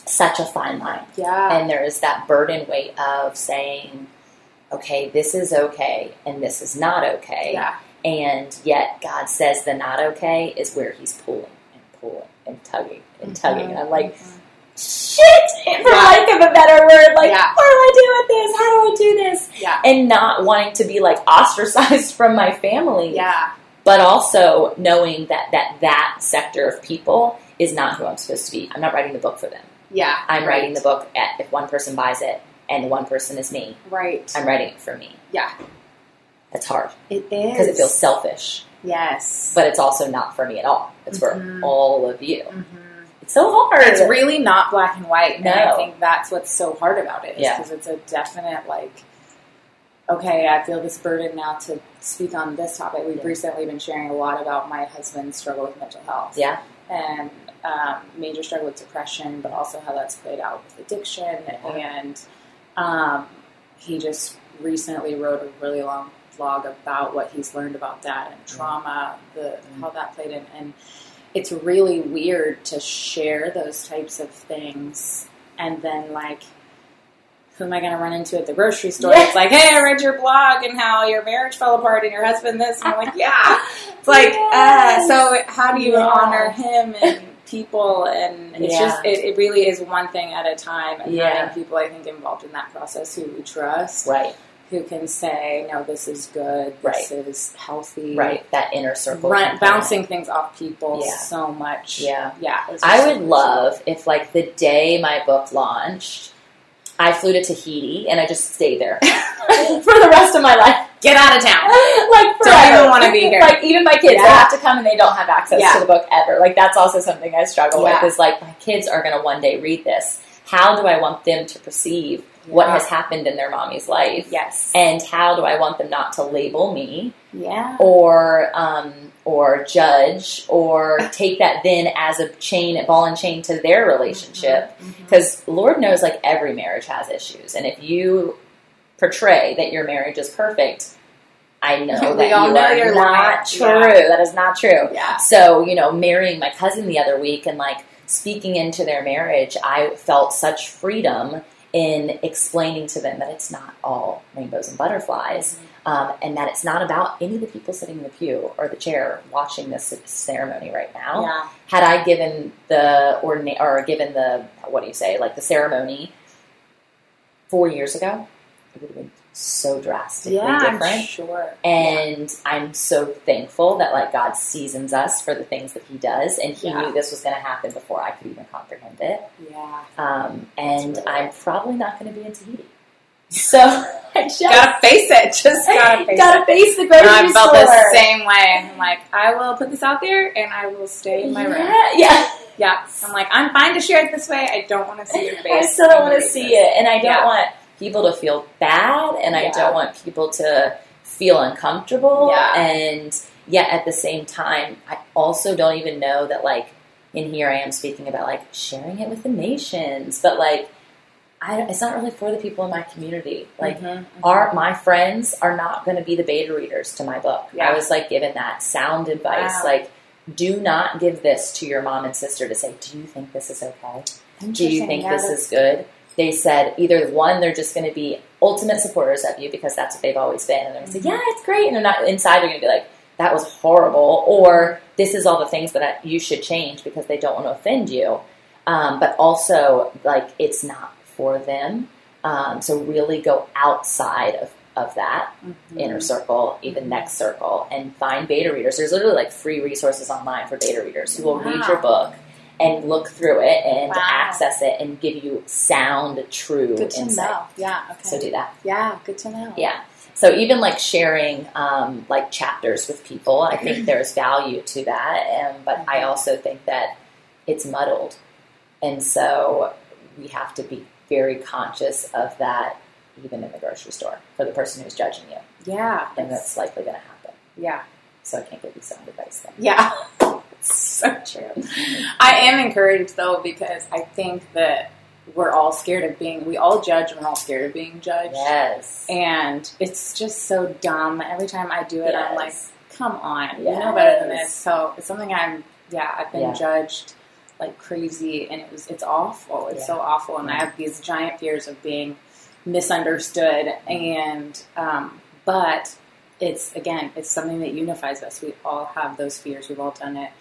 S1: such a fine line
S2: Yeah.
S1: and there is that burden weight of saying, okay, this is okay and this is not okay.
S2: yeah.
S1: And yet God says the not okay is where He's pulling and pulling and tugging and tugging. And I'm like,
S2: Mhm.
S1: shit, for lack of a better word, like,
S2: Yeah.
S1: what do I do with this? How do I do this?
S2: yeah.
S1: And not wanting to be like ostracized from my family,
S2: Yeah.
S1: but also knowing that that that sector of people is not who I'm supposed to be. I'm not writing the book for them.
S2: Yeah.
S1: I'm
S2: right.
S1: writing the book at, if one person buys it and one person is me.
S2: Right.
S1: I'm writing it for me.
S2: Yeah.
S1: It's hard
S2: It is.
S1: because it feels selfish,
S2: Yes.
S1: but it's also not for me at all. It's
S2: Mhm.
S1: for all of you.
S2: Mhm.
S1: It's so hard.
S2: It's really not black and white, and I think that's what's so hard about it.
S1: Yeah.
S2: Because it's a definite like. Okay, I feel this burden now to speak on this topic. We've
S1: Yeah.
S2: recently been sharing a lot about my husband's struggle with mental health.
S1: yeah,
S2: and um, major struggle with depression, but also how that's played out with addiction.
S1: Yeah.
S2: And um, he just recently wrote a really long blog about what he's learned about that and trauma, the how that played in. And it's really weird to share those types of things and then like who am I going to run into at the grocery store?
S1: Yes.
S2: It's like, hey, I read your blog and how your marriage fell apart and your husband this. And I'm like, yeah. It's like,
S1: Yes.
S2: uh, so how do you
S1: Yeah.
S2: honor him and people? And it's
S1: Yeah.
S2: just, it, it really is one thing at a time. And
S1: Yeah.
S2: having people, I think, involved in that process who we trust,
S1: Right,
S2: who can say, no, this is good, this is healthy.
S1: right. That inner circle.
S2: Run, bouncing things off people
S1: Yeah.
S2: so much.
S1: Yeah.
S2: Yeah.
S1: I would
S2: so
S1: love if, like, the day my book launched, I flew to Tahiti and I just stayed there for the rest of my life.
S2: Get out of town.
S1: like
S2: Don't even wanna be here.
S1: Like even my kids, they have to come and they don't have access
S2: Yeah.
S1: to the book ever. Like that's also something I struggle
S2: Yeah.
S1: with. Is like my kids are going to one day read this. How do I want them to perceive what
S2: Yeah.
S1: has happened in their mommy's life?
S2: Yes.
S1: And how do I want them not to label me
S2: Yeah.
S1: or um, or judge or take that then as a chain, ball and chain to their relationship?
S2: Mm-hmm.
S1: Because Lord knows, like every marriage has issues, and if you portray that your marriage is perfect, I know
S2: We
S1: that
S2: all
S1: you
S2: know
S1: are
S2: you're
S1: not true.
S2: Yeah.
S1: That is not true.
S2: Yeah.
S1: So you know, marrying my cousin the other week and like speaking into their marriage, I felt such freedom in explaining to them that it's not all rainbows and butterflies, um, and that it's not about any of the people sitting in the pew or the chair watching this ceremony right now
S2: Yeah.
S1: had I given the or given the what do you say like the ceremony four years ago, it would have been so drastically
S2: Yeah, I'm
S1: different.
S2: sure.
S1: And I'm so thankful that like God seasons us for the things that He does, and He
S2: Yeah.
S1: knew this was going to happen before I could even comprehend it.
S2: yeah.
S1: Um, and
S2: really
S1: I'm probably not going to be in Tahiti, so I just
S2: Gotta face it. Just gotta face
S1: gotta
S2: it.
S1: face the
S2: And
S1: grocery
S2: I felt
S1: store.
S2: the same way. I'm like, I will put this out there and I will stay in my room.
S1: yeah, yeah.
S2: Yeah. I'm like, I'm fine to share it this way. I don't want to see your face.
S1: I still don't want to see
S2: this.
S1: it, and I don't
S2: Yeah.
S1: want people to feel bad, and I don't want people to feel uncomfortable.
S2: Yeah.
S1: And yet, at the same time, I also don't even know that like in here I am speaking about like sharing it with the nations, but like I, it's not really for the people in my community. Like
S2: Mhm, mhm.
S1: our my friends are not going to be the beta readers to my book.
S2: Yeah.
S1: I was like given that sound advice,
S2: Wow.
S1: like. Do not give this to your mom and sister to say, Do you think this is okay? Do you think
S2: Yeah,
S1: this is good? They said either one, they're just going to be ultimate supporters of you because that's what they've always been, and they're going to say,
S2: Mm-hmm.
S1: "Yeah, it's great," and they're not inside. They're going to be like, "That was horrible," or "This is all the things that I, you should change because they don't want to offend you." Um, but also, like, it's not for them. Um, so really go outside of, of that
S2: Mhm.
S1: inner circle, even next circle, and find beta readers. There's literally like free resources online for beta readers who will read your book and look through it and
S2: Wow.
S1: access it and give you sound, true
S2: Good to
S1: insight.
S2: know. Yeah. Okay.
S1: So do that.
S2: yeah. Good to know.
S1: Yeah. So even like sharing um, like chapters with people, I think there's value to that. Um, but I
S2: Mhm.
S1: also think that it's muddled, and so we have to be very conscious of that, even in the grocery store for the person who's judging you,
S2: Yeah.
S1: and that's likely going to happen.
S2: Yeah.
S1: So I can't give you sound advice then.
S2: Yeah. so true. I am encouraged though because I think that we're all scared of being. We all judge, and we're all scared of being judged.
S1: Yes.
S2: And it's just so dumb. Every time I do it, I'm like, come on, you know better than this. So it's something I'm, yeah, I've been
S1: Yeah.
S2: judged like crazy, and it was, it's awful. It's
S1: Yeah.
S2: so awful, and I have these giant fears of being misunderstood. And, um, but it's again, it's something that unifies us. We all have those fears. We've all done it,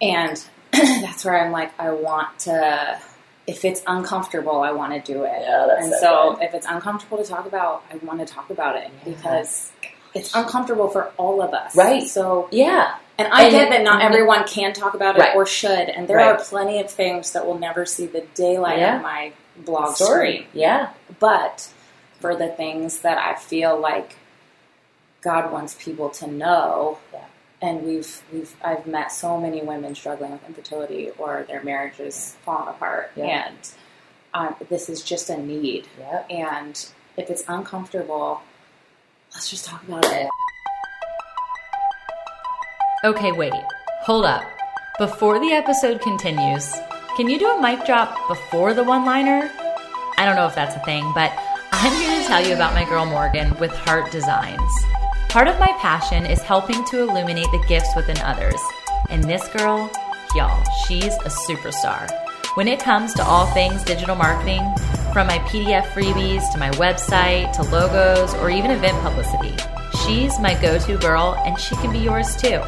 S2: and that's where I'm like, I want to. If it's uncomfortable, I want to do it.
S1: Yeah, that's
S2: and
S1: so
S2: so, if it's uncomfortable to talk about, I want to talk about it
S1: Yeah.
S2: because it's uncomfortable for all of us.
S1: Right.
S2: So,
S1: yeah.
S2: and I
S1: And-
S2: get that not
S1: Mhm.
S2: everyone can talk about it
S1: Right.
S2: or should, and there
S1: Right.
S2: are plenty of things that will never see the daylight
S1: Yeah.
S2: of my blog
S1: Story.
S2: screen.
S1: Yeah.
S2: But for the things that I feel like God wants people to know,
S1: Yeah.
S2: And we've we've I've met so many women struggling with infertility or their marriages falling apart,
S1: Yeah.
S2: and um, this is just a need.
S1: Yep.
S2: And if it's uncomfortable, let's just talk about it.
S3: Okay, wait. Hold up. Before the episode continues, can you do a mic drop before the one liner? I don't know if that's a thing, but I'm here to tell you about my girl Morgan with Heart Designs. Part of my passion is helping to illuminate the gifts within others. And this girl, y'all, she's a superstar. When it comes to all things digital marketing, From my PDF freebies to my website to logos or even event publicity, she's my go to girl and she can be yours too.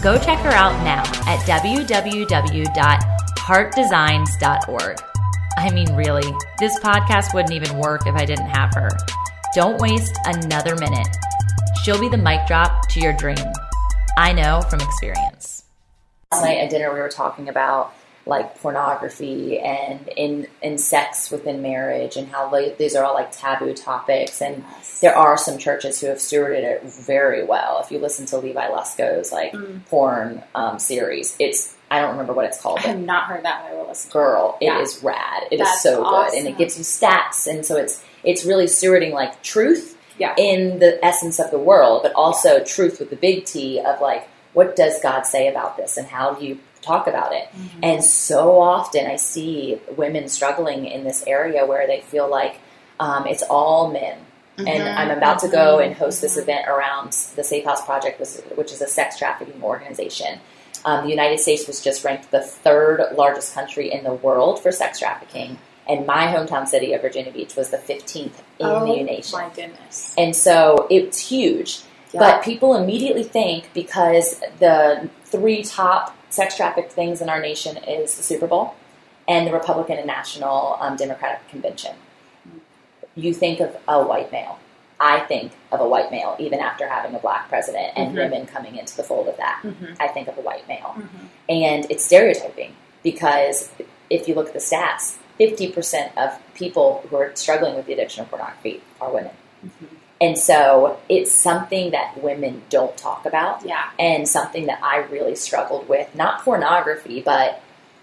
S3: Go check her out now at www.heartdesigns.org. I mean, really, this podcast wouldn't even work if I didn't have her. Don't waste another minute. She'll be the mic drop to your dream. I know from experience.
S1: Last night at dinner, we were talking about like pornography and in in sex within marriage and how like, these are all like taboo topics and
S2: Yes.
S1: there are some churches who have stewarded it very well if you listen to levi lusko's like
S2: Mm.
S1: porn um, series it's i don't remember what it's called
S2: I have not heard that, but I will listen.
S1: girl it is
S2: Yeah.
S1: rad It is
S2: That's
S1: so good and it gives you stats and so it's it's really stewarding like truth
S2: Yeah.
S1: in the essence of the world but also truth with the big t of like what does god say about this and how do you talk about it
S2: Mm-hmm.
S1: and so often I see women struggling in this area where they feel like um, it's all men. And
S2: Mhm,
S1: I'm about to go
S2: mhm,
S1: and host this event around the Safe House Project, which- which is a sex trafficking organization. Um, the United States was just ranked the third largest country in the world for sex trafficking, and my hometown city of Virginia Beach was the 15th in
S2: oh,
S1: the nation.
S2: my goodness.
S1: And so it's huge.
S2: Yeah.
S1: But people immediately think because the three top sex trafficked things in our nation is the Super Bowl and the Republican and National um, Democratic Convention, you think of a white male. I think of a white male, even after having a black president and
S2: Mhm.
S1: women coming into the fold of that.
S2: Mhm.
S1: I think of a white male.
S2: Mhm.
S1: And it's stereotyping because if you look at the stats, 50% of people who are struggling with the addiction of pornography are women.
S2: Mhm.
S1: And so it's something that women don't talk about
S2: Yeah.
S1: and something that I really struggled with. Not pornography, but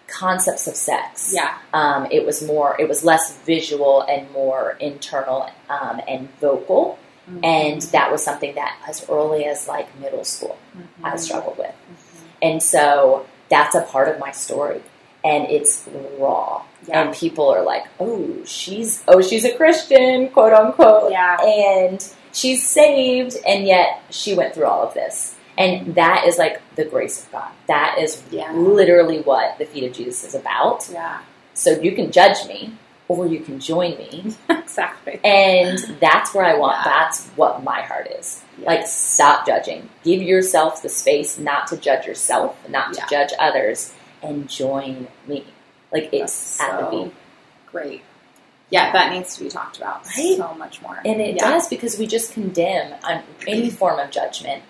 S1: concepts of sex.
S2: Yeah.
S1: Um, it was more, it was less visual and more internal um, and vocal.
S2: Mm-hmm.
S1: And that was something that as early as like middle school, I
S2: Mhm.
S1: struggled with.
S2: Mhm.
S1: And so that's a part of my story. And it's raw.
S2: Yeah.
S1: And people are like, oh, she's oh, she's a Christian, quote unquote.
S2: Yeah.
S1: And she's saved, and yet she went through all of this. And that is like the grace of God. That is
S2: Yeah.
S1: literally what the feet of Jesus is about.
S2: Yeah.
S1: So you can judge me or you can join me.
S2: exactly.
S1: And that's where I want,
S2: Yeah.
S1: that's what my heart is.
S2: Yeah.
S1: Like, stop judging. Give yourself the space not to judge yourself, not to
S2: Yeah.
S1: judge others, and join me. Like, it's
S2: That's
S1: at the
S2: so
S1: beat.
S2: Great. Yeah, that needs to be talked about
S1: Right?
S2: so much more.
S1: And it
S2: yeah.
S1: does because we just condemn um, any form of judgment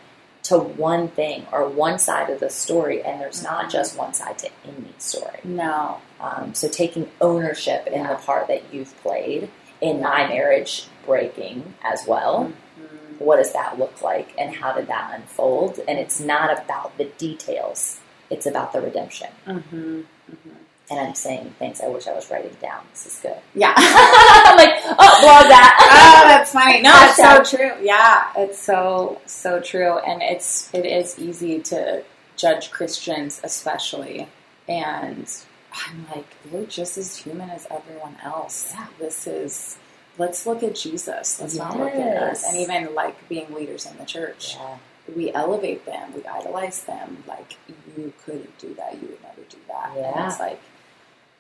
S1: to one thing or one side of the story, and there's not
S2: Mhm.
S1: just one side to any story.
S2: No.
S1: Um, so taking ownership in
S2: Yeah.
S1: the part that you've played in my marriage breaking as well.
S2: Mhm.
S1: What does that look like, and how did that unfold? And it's not about the details; it's about the redemption.
S2: Mhm. Mhm.
S1: And I'm saying things I wish I was writing down. This is good.
S2: Yeah.
S1: I'm like, oh, blog that.
S2: oh, that's funny. No, it's so true. Yeah, it's so so true, and it's it is easy to judge Christians, especially, and I'm like, we're just as human as everyone else.
S1: Yeah.
S2: This is. Let's look at Jesus. Let's not look at us. And even like being leaders in the church,
S1: Yeah.
S2: We elevate them, we idolize them. Like you couldn't do that, you would never do that.
S1: Yeah.
S2: And it's like,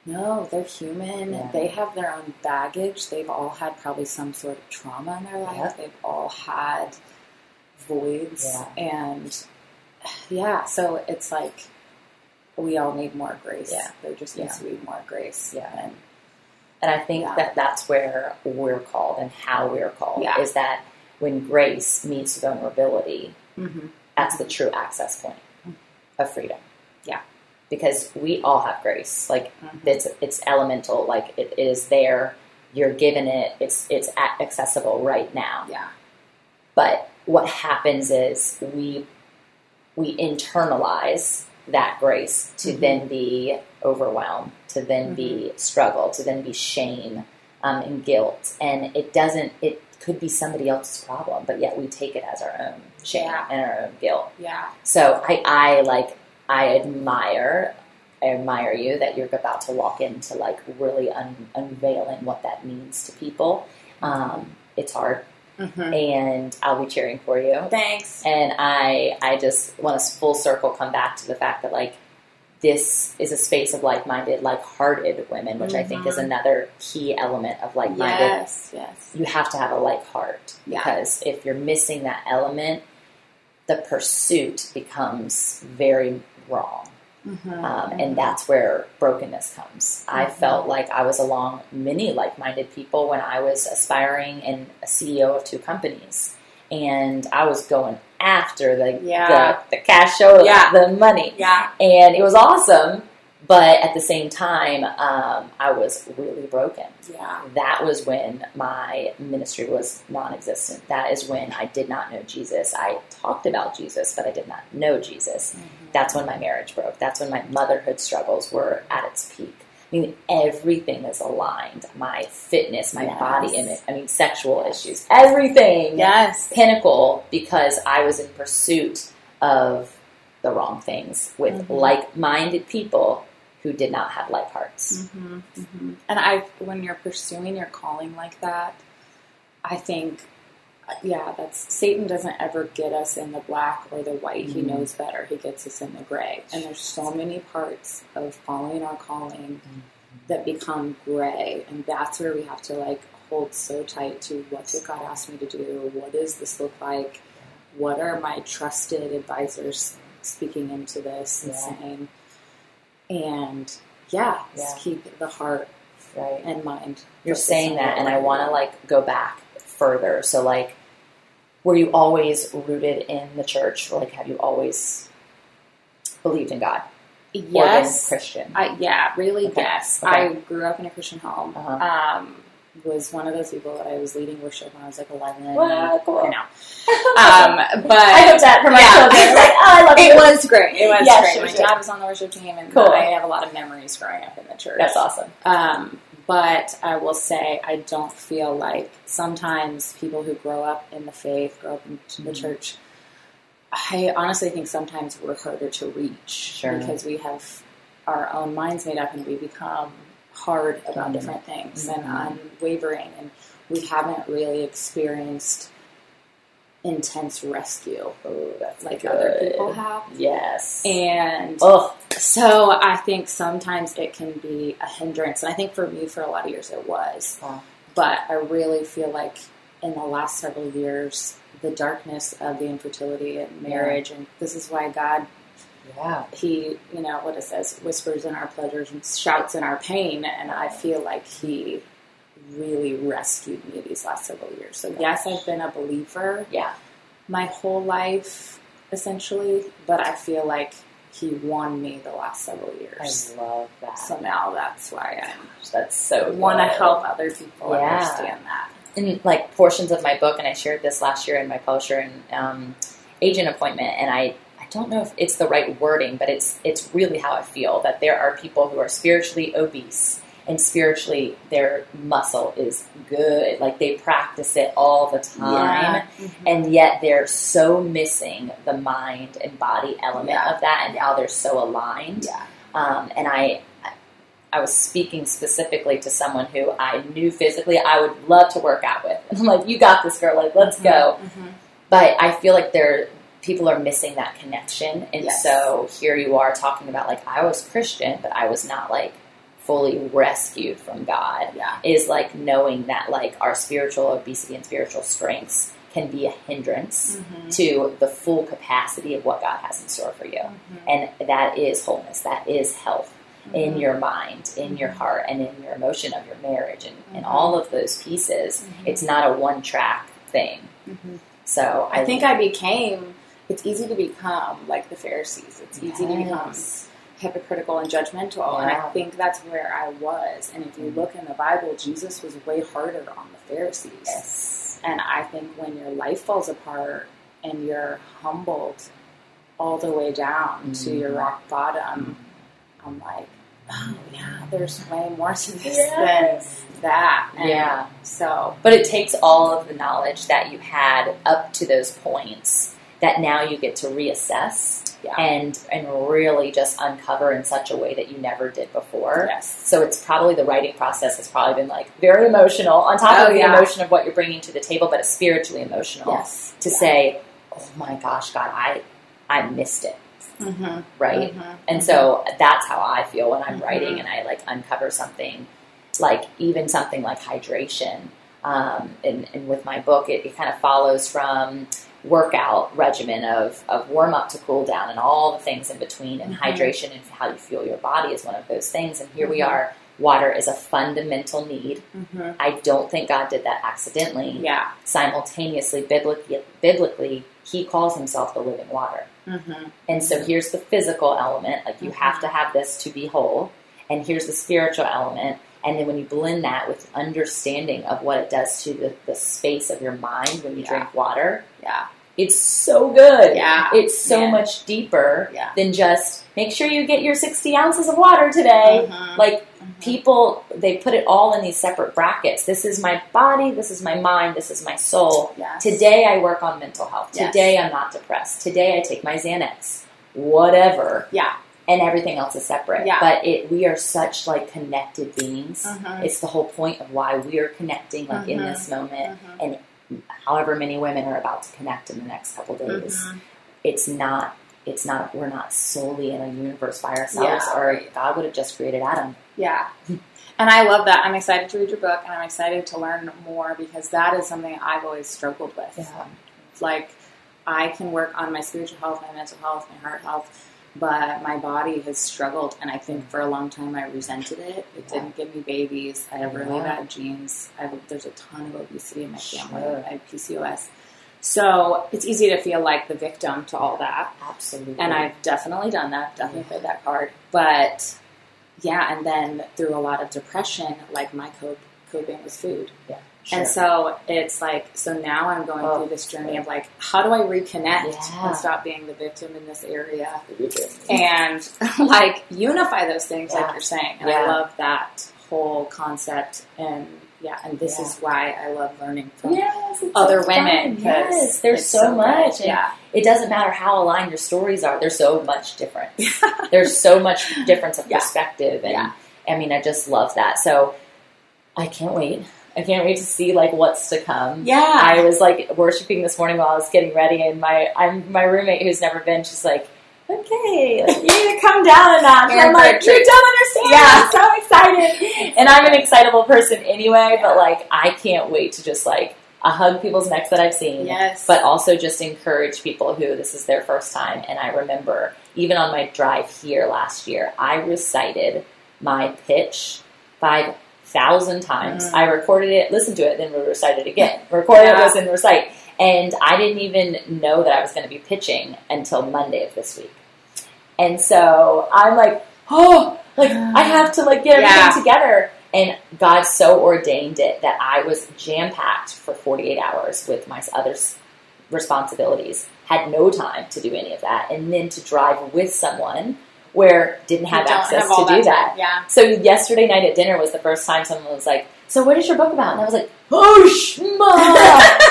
S2: no, they're human.
S1: Yeah.
S2: They have their own baggage. They've all had probably some sort of trauma in their life. They've all had voids,
S1: Yeah.
S2: and yeah, so it's like we all need more grace.
S1: Yeah.
S2: There just needs to be more grace.
S1: Yeah.
S2: and
S1: And I think that that's where we're called and how we're called is that when grace meets vulnerability,
S2: mm-hmm.
S1: that's the true access point of freedom.
S2: Yeah.
S1: Because we all have grace. Like
S2: Mhm.
S1: it's it's elemental. Like it is there. You're given it. It's it's accessible right now.
S2: yeah,
S1: But what happens is we we internalize that grace to
S2: Mhm.
S1: then be overwhelmed, to then be struggle, to then be shame um, and guilt, and it doesn't. It could be somebody else's problem, but yet we take it as our own shame
S2: Yeah.
S1: and our own guilt.
S2: yeah,
S1: So I, I like, I admire, I admire you that you're about to walk into like really un- unveiling what that means to people. Um, it's hard,
S2: mm-hmm.
S1: and I'll be cheering for you.
S2: thanks.
S1: And I, I just want to full circle come back to the fact that like this is a space of like-minded, like-hearted women, which I think is
S2: Mhm.
S1: another key element of like-minded.
S2: Yes, yes.
S1: You have to have a like heart
S2: Yeah.
S1: because if you're missing that element, the pursuit becomes very wrong.
S2: Mm-hmm.
S1: Um, and that's where brokenness comes. I
S2: Mhm.
S1: felt like I was along many like minded people when I was aspiring and a CEO of two companies. And I was going after the,
S2: Yeah.
S1: the, the cash show,
S2: Yeah.
S1: the money.
S2: Yeah.
S1: And it was awesome. But at the same time, um, I was really broken.
S2: Yeah.
S1: That was when my ministry was non existent. That is when I did not know Jesus. I talked about Jesus, but I did not know Jesus
S2: Mm-hmm.
S1: that's when my marriage broke. That's when my motherhood struggles were at its peak. I mean, everything is aligned. My fitness, my
S2: Yes.
S1: body image, I mean, sexual issues, everything.
S2: Yes.
S1: Pinnacle because I was in pursuit of the wrong things with
S2: Mhm.
S1: like minded people who did not have like hearts.
S2: hmm hmm And I, when you're pursuing your calling like that, I think, yeah, that's Satan doesn't ever get us in the black or the white. He
S1: Mhm.
S2: knows better. He gets us in the gray. And there's so many parts of following our calling that become gray, and that's where we have to like hold so tight to what did God ask me to do? What does this look like? What are my trusted advisors speaking into this and
S1: Yeah.
S2: saying? And yeah, just
S1: Yeah.
S2: keep the heart
S1: Right.
S2: and mind.
S1: You're saying that, and I want to like go back further. So, like, were you always rooted in the church? Or, like, have you always believed in God
S2: yes,
S1: Christian?
S2: I, yeah, really
S1: Okay.
S2: yes.
S1: Okay.
S2: I grew up in a Christian home.
S1: Uh-huh.
S2: Um, was one of those people that I was leading worship when I was like eleven.
S1: Wow, cool.
S2: You know, um, but
S1: I hope that for my
S2: Yeah.
S1: children. Like, oh, I love
S2: it
S1: you.
S2: was great. It was
S1: Yeah,
S2: great.
S1: sure,
S2: My
S1: sure.
S2: dad was on the worship team, and
S1: Cool.
S2: I have a lot of memories growing up in the church.
S1: That's awesome.
S2: Um, but I will say, I don't feel like sometimes people who grow up in the faith, grow up in the
S1: Mhm.
S2: church, I honestly think sometimes we're harder to reach
S1: Sure.
S2: because we have our own minds made up and we become hard about
S1: Mhm.
S2: different things
S1: Mhm.
S2: and unwavering, and we haven't really experienced intense rescue
S1: Oh, that's
S2: like
S1: good.
S2: other people have.
S1: Yes.
S2: And
S1: oh,
S2: so I think sometimes it can be a hindrance. And I think for me, for a lot of years, it was.
S1: Wow.
S2: But I really feel like in the last several years, the darkness of the infertility and marriage, and this is why God,
S1: yeah.
S2: He, you know, what it says, whispers in our pleasures and shouts in our pain. And I feel like He really rescued me these last several years. So, yes, I've been a believer
S1: Yeah.
S2: my whole life, essentially, but I feel like he won me the last several years.
S1: I love that.
S2: So now that's why I'm.
S1: That's so
S2: I want to help other people
S1: Yeah.
S2: understand that.
S1: in like portions of my book, and I shared this last year in my publisher and um, agent appointment, and I. I don't know if it's the right wording, but it's it's really how I feel that there are people who are spiritually obese and spiritually their muscle is good, like they practice it all the time,
S2: Mhm.
S1: and yet they're so missing the mind and body element
S2: Yeah.
S1: of that, and how they're so aligned.
S2: Yeah.
S1: Um, and I, I was speaking specifically to someone who I knew physically I would love to work out with. And I'm like, you got this, girl. Like, let's go.
S2: Mhm.
S1: But I feel like there, people are missing that connection. And
S2: Yes.
S1: so here you are talking about like I was Christian, but I was not like fully rescued from God.
S2: Yeah.
S1: Is like knowing that like our spiritual obesity and spiritual strengths can be a hindrance
S2: Mhm.
S1: to the full capacity of what God has in store for you.
S2: Mhm.
S1: And that is wholeness, that is health in
S2: Mhm.
S1: your mind, in your heart, and in your emotion of your marriage, and, and
S2: Mhm.
S1: all of those pieces.
S2: Mhm.
S1: It's not a one track thing. So
S2: I think I became. It's easy to become like the Pharisees. It's easy to become hypocritical and judgmental, and I think that's where I was. And if you look in the Bible, Jesus was way harder on the Pharisees.
S1: Yes.
S2: And I think when your life falls apart and you're humbled all the way down to your
S1: Mhm.
S2: rock bottom, I'm like, oh yeah, there's way more to this
S1: Yes.
S2: than that. And
S1: Yeah.
S2: So
S1: But it takes all of the knowledge that you had up to those points that now you get to reassess
S2: yeah,
S1: and and really just uncover in such a way that you never did before.
S2: yes,
S1: So it's probably the writing process has probably been like very emotional on top
S2: Oh,
S1: of the
S2: yeah.
S1: emotion of what you're bringing to the table, but it's spiritually emotional
S2: yes,
S1: to
S2: Yeah.
S1: say, "Oh my gosh, God, I I missed it.
S2: Mm-hmm.
S1: right? And so that's how I feel when I'm writing
S2: Mhm.
S1: and I like uncover something, like even something like hydration. Um, and, and with my book, it, it kind of follows from workout regimen of, of warm up to cool down and all the things in between and
S2: Mhm.
S1: hydration and how you feel your body is one of those things. And here we
S2: Mhm.
S1: are. Water is a fundamental need.
S2: Mm-hmm.
S1: I don't think God did that accidentally.
S2: Yeah.
S1: Simultaneously, biblically, biblically, He calls Himself the living water.
S2: Mm-hmm.
S1: And so here's the physical element, like you have to have this to be whole. And here's the spiritual element. And then when you blend that with understanding of what it does to the, the space of your mind when you
S2: Yeah.
S1: drink water,
S2: Yeah.
S1: it's so good.
S2: Yeah.
S1: It's so
S2: Yeah.
S1: much deeper
S2: Yeah.
S1: than just make sure you get your 60 ounces of water today.
S2: Mhm.
S1: Like
S2: Mhm.
S1: people, they put it all in these separate brackets. This is my body, this is my mind, this is my soul.
S2: Yes.
S1: Today I work on mental health.
S2: Yes.
S1: Today I'm not depressed. Today I take my Xanax. Whatever.
S2: Yeah.
S1: And everything else is separate.
S2: Yeah.
S1: But it we are such like connected beings.
S2: Mhm.
S1: It's the whole point of why we are connecting like in
S2: Mhm.
S1: this moment
S2: Mhm.
S1: and however many women are about to connect in the next couple days.
S2: Mhm.
S1: It's not it's not we're not solely in a universe by ourselves
S2: Yeah.
S1: or God would have just created Adam.
S2: Yeah. And I love that. I'm excited to read your book and I'm excited to learn more because that is something I've always struggled with. It's like I can work on my spiritual health, my mental health, my heart health, but my body has struggled and I think for a long time I resented it. It didn't give me babies. I have really
S1: Yeah.
S2: bad genes. I have, there's a ton of obesity in my family.
S1: Sure.
S2: I have PCOS. So it's easy to feel like the victim to all that.
S1: Absolutely.
S2: And I've definitely done that, definitely played that card. But yeah, and then through a lot of depression, like my cope, coping was food.
S1: Sure.
S2: And so it's like, so now I'm going
S1: Oh.
S2: through this journey of like, how do I reconnect
S1: Yeah.
S2: and stop being the victim in this area and like unify those things,
S1: Yeah.
S2: like you're saying. And
S1: Yeah.
S2: I love that whole concept. And yeah, and this is why I love learning from
S1: yes,
S2: other
S1: so
S2: women.
S1: Yes, there's
S2: it's
S1: so, much. And
S2: Yeah.
S1: it doesn't matter how aligned your stories are. There's so much difference. there's so much difference of perspective, and. I mean, I just love that. So I can't wait. I can't wait to see like what's to come.
S2: Yeah.
S1: I was like worshiping this morning while I was getting ready, and my I'm my roommate who's never been. She's like, "Okay, like, you need to come down a notch." And I'm like, "You don't understand.
S2: Yeah.
S1: I'm so excited." And I'm an excitable person anyway, but like I can't wait to just like I hug people's necks that I've seen
S2: Yes.
S1: but also just encourage people who this is their first time. And I remember even on my drive here last year, I recited my pitch five thousand times.
S2: Mm.
S1: I recorded it, listened to it, then we recited it again. Recorded it,
S2: Yeah.
S1: listen, recite. And I didn't even know that I was going to be pitching until Monday of this week. And so I'm like, oh, like I have to like get everything
S2: Yeah.
S1: together. And God so ordained it that I was jam packed for 48 hours with my other responsibilities. Had no time to do any of that, and then to drive with someone where didn't have access
S2: have
S1: to do
S2: that
S1: that.
S2: Yeah.
S1: So yesterday night at dinner was the first time someone was like, "So what is your book about?" And I was like, "Oh, shma,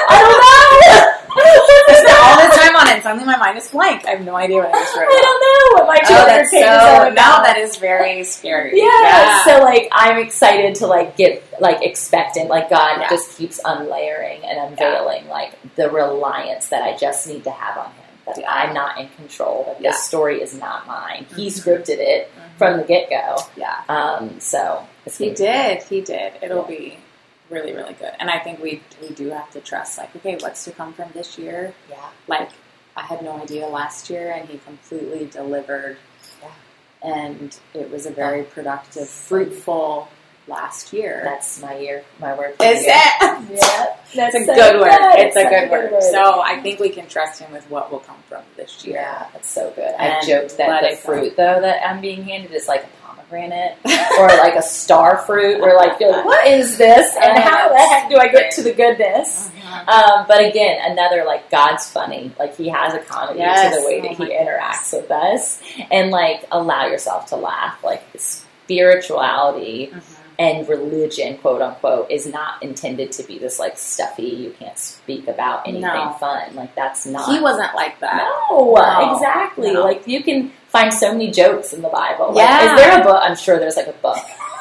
S1: I don't know."
S2: I spent all this time on it, and suddenly my mind is blank. I have no idea what I just wrote.
S1: I don't know what my
S2: Oh,
S1: 200
S2: that's
S1: pages
S2: so.
S1: are
S2: Now that is very scary.
S1: Yeah. So like I'm excited to like get like expectant. Like God
S2: Yeah.
S1: just keeps unlayering and unveiling like the reliance that I just need to have on him. That. I'm not in control, that
S2: Yeah.
S1: this story is not mine. He
S2: Mhm.
S1: scripted it
S2: Mhm.
S1: from the get go.
S2: yeah,
S1: Um so
S2: he did. He did. It'll
S1: Yeah.
S2: be really, really good. And I think we we do have to trust. Like, okay, what's to come from this year?
S1: Yeah.
S2: Like, I had no idea last year, and he completely delivered.
S1: Yeah.
S2: And it was a very productive, fruitful last year.
S1: That's my year, my word.
S2: Is it?
S1: Yeah. That's
S2: It's a
S1: so
S2: good word. It's a
S1: such
S2: good word. So I think we can trust him with what will come from this year.
S1: Yeah, that's so good. I joked that the fruit though that I'm being handed is like a pomegranate or like a star fruit. Where like, what is this? And
S2: Oh,
S1: how the heck do I get to the goodness?
S2: Mhm.
S1: Um, but again, another like God's funny. Like He has a comedy
S2: Yes.
S1: to the way
S2: Oh
S1: that
S2: my
S1: He interacts with us, and like allow yourself to laugh. Like spirituality
S2: Mhm.
S1: And religion, quote unquote, is not intended to be this like stuffy. You can't speak about anything
S2: No.
S1: fun. Like that's not.
S2: He wasn't like that.
S1: No,
S2: No.
S1: exactly.
S2: No.
S1: Like you can find so many jokes in the Bible. Like,
S2: Yeah.
S1: is there a book? I'm sure there's like a book.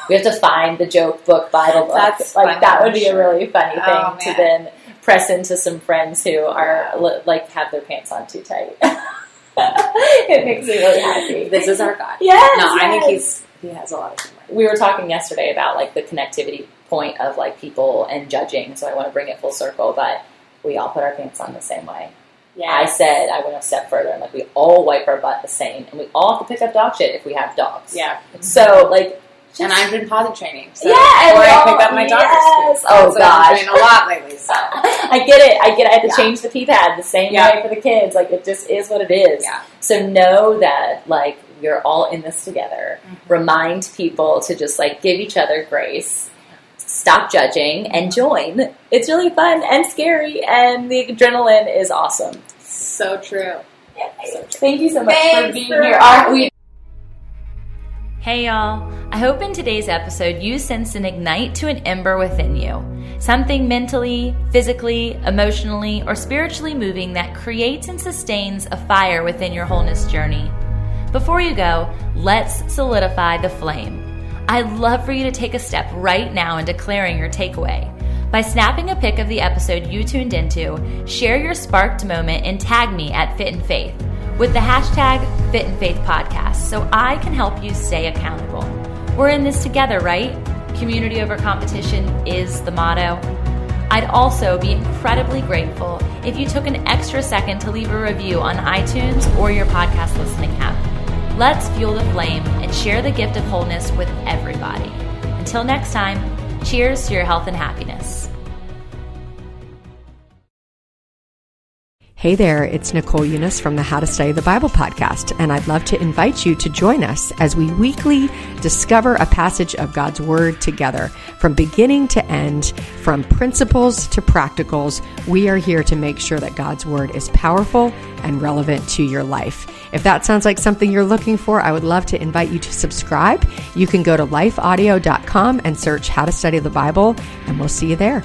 S1: We have to find the joke book, Bible book.
S2: That's
S1: like
S2: funny,
S1: that would be
S2: sure.
S1: a really funny oh, thing
S2: Oh,
S1: to then press into some friends who are
S2: Yeah.
S1: like have their pants on too tight. it makes me really happy.
S2: This is our God.
S1: Yes,
S2: No, I think he's he has a lot of.
S1: We were talking yesterday about like the connectivity point of like people and judging. So I want to bring it full circle, but we all put our pants on the same way. Yeah. I said I went a step further and like we all wipe our butt the same, and we all have to pick up dog shit if we have dogs.
S2: yeah.
S1: So like,
S2: And I've been potty training. So
S1: Yeah, and
S2: I
S1: all-
S2: picked up my daughter's
S1: yes. Oh,
S2: what I've been doing a lot lately. So
S1: I get it. I get. It. I had to
S2: Yeah.
S1: change the pee pad the same
S2: Yeah.
S1: way for the kids. Like it just is what it is.
S2: yeah.
S1: So know that like we're all in this together.
S2: Mm-hmm.
S1: Remind people to just like give each other grace. Stop judging and join. It's really fun and scary, and the adrenaline is awesome.
S2: So true.
S1: Thank you so much for being
S2: for
S1: here. Aren't we
S3: Hey y'all, I hope in today's episode you sense an ignite to an ember within you. Something mentally, physically, emotionally, or spiritually moving that creates and sustains a fire within your wholeness journey. Before you go, let's solidify the flame. I'd love for you to take a step right now in declaring your takeaway. By snapping a pic of the episode you tuned into, share your sparked moment and tag me at Fit and Faith with the hashtag Fit and Faith Podcast so I can help you stay accountable. We're in this together, right? Community over competition is the motto. I'd also be incredibly grateful if you took an extra second to leave a review on iTunes or your podcast listening app. Let's fuel the flame and share the gift of wholeness with everybody. Until next time, cheers to your health and happiness.
S4: Hey there, it's Nicole Unice from the How to Study the Bible podcast, and I'd love to invite you to join us as we weekly discover a passage of God's Word together. From beginning to end, from principles to practicals, we are here to make sure that God's Word is powerful and relevant to your life. If that sounds like something you're looking for, I would love to invite you to subscribe. You can go to lifeaudio.com and search How to Study the Bible, and we'll see you there.